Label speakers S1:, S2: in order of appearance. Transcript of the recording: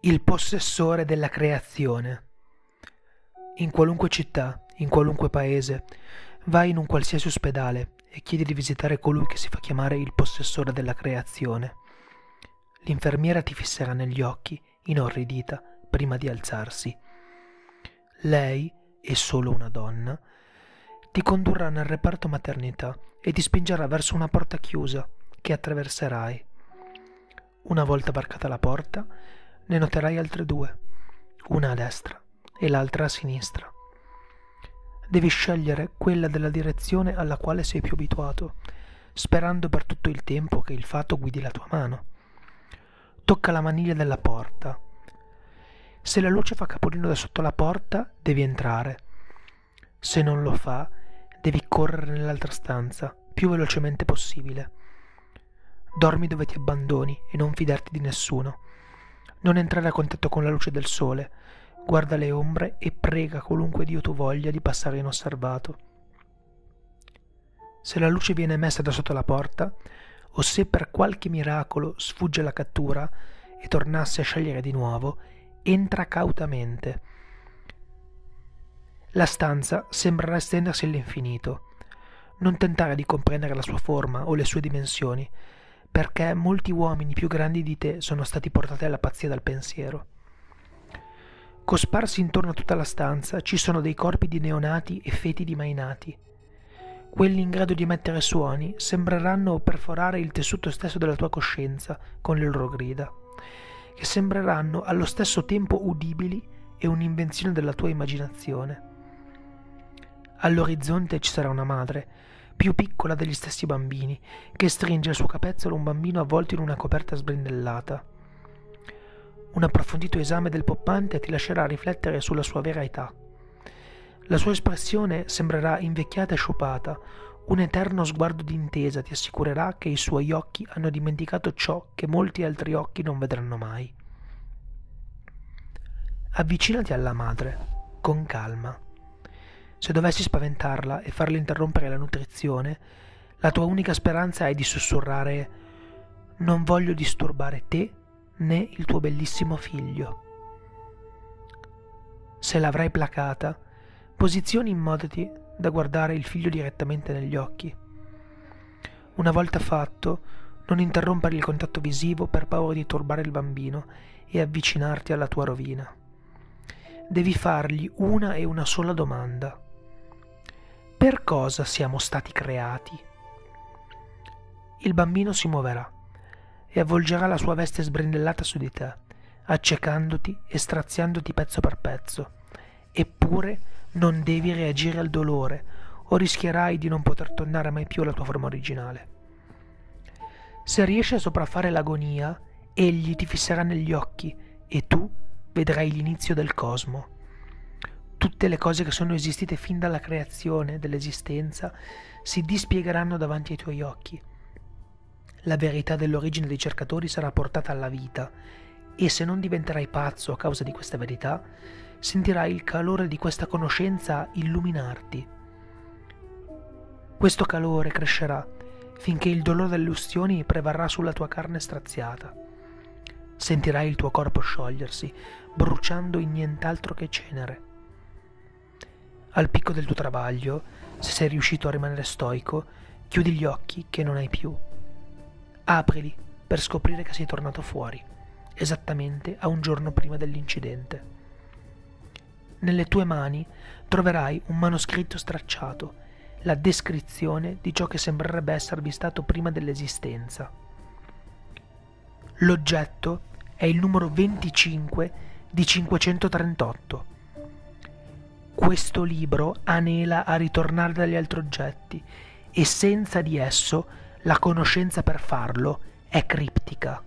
S1: Il possessore della creazione. In qualunque città, in qualunque paese, vai in un qualsiasi ospedale e chiedi di visitare colui che si fa chiamare il possessore della creazione. L'infermiera ti fisserà negli occhi, inorridita, prima di alzarsi. Lei, e solo una donna, ti condurrà nel reparto maternità e ti spingerà verso una porta chiusa che attraverserai. Una volta varcata la porta, ne noterai altre due, una a destra e l'altra a sinistra. Devi scegliere quella della direzione alla quale sei più abituato, sperando per tutto il tempo che il fatto guidi la tua mano. Tocca la maniglia della porta. Se la luce fa capolino da sotto la porta, devi entrare. Se non lo fa, devi correre nell'altra stanza, più velocemente possibile. Dormi dove ti abbandoni e non fidarti di nessuno. Non entrare a contatto con la luce del sole. Guarda le ombre e prega qualunque Dio tu voglia di passare inosservato. Se la luce viene messa da sotto la porta, o se per qualche miracolo sfugge la cattura e tornasse a scegliere di nuovo, entra cautamente. La stanza sembrerà estendersi all'infinito. Non tentare di comprendere la sua forma o le sue dimensioni, perché molti uomini più grandi di te sono stati portati alla pazzia dal pensiero. Cosparsi intorno a tutta la stanza ci sono dei corpi di neonati e feti di mai nati. Quelli in grado di emettere suoni sembreranno perforare il tessuto stesso della tua coscienza con le loro grida, che sembreranno allo stesso tempo udibili e un'invenzione della tua immaginazione. All'orizzonte ci sarà una madre, più piccola degli stessi bambini, che stringe al suo capezzolo un bambino avvolto in una coperta sbrindellata. Un approfondito esame del poppante ti lascerà riflettere sulla sua vera età. La sua espressione sembrerà invecchiata e sciupata, un eterno sguardo d'intesa ti assicurerà che i suoi occhi hanno dimenticato ciò che molti altri occhi non vedranno mai. Avvicinati alla madre, con calma. Se dovessi spaventarla e farle interrompere la nutrizione, la tua unica speranza è di sussurrare non voglio disturbare te né il tuo bellissimo figlio. Se l'avrai placata, posizioni in modo da guardare il figlio direttamente negli occhi. Una volta fatto, non interrompere il contatto visivo per paura di turbare il bambino e avvicinarti alla tua rovina. Devi fargli una e una sola domanda. Per cosa siamo stati creati? Il bambino si muoverà e avvolgerà la sua veste sbrindellata su di te, accecandoti e straziandoti pezzo per pezzo. Eppure non devi reagire al dolore o rischierai di non poter tornare mai più alla tua forma originale. Se riesci a sopraffare l'agonia, egli ti fisserà negli occhi e tu vedrai l'inizio del cosmo tutte le cose che sono esistite fin dalla creazione dell'esistenza si dispiegheranno davanti ai tuoi occhi. La verità dell'origine dei cercatori sarà portata alla vita e se non diventerai pazzo a causa di questa verità, sentirai il calore di questa conoscenza illuminarti. Questo calore crescerà finché il dolore delle ustioni prevarrà sulla tua carne straziata. Sentirai il tuo corpo sciogliersi, bruciando in nient'altro che cenere al picco del tuo travaglio, se sei riuscito a rimanere stoico, chiudi gli occhi che non hai più. Aprili per scoprire che sei tornato fuori, esattamente a un giorno prima dell'incidente. Nelle tue mani troverai un manoscritto stracciato, la descrizione di ciò che sembrerebbe esservi stato prima dell'esistenza. L'oggetto è il numero 25 di 538 questo libro anela a ritornare dagli altri oggetti e senza di esso la conoscenza per farlo è criptica.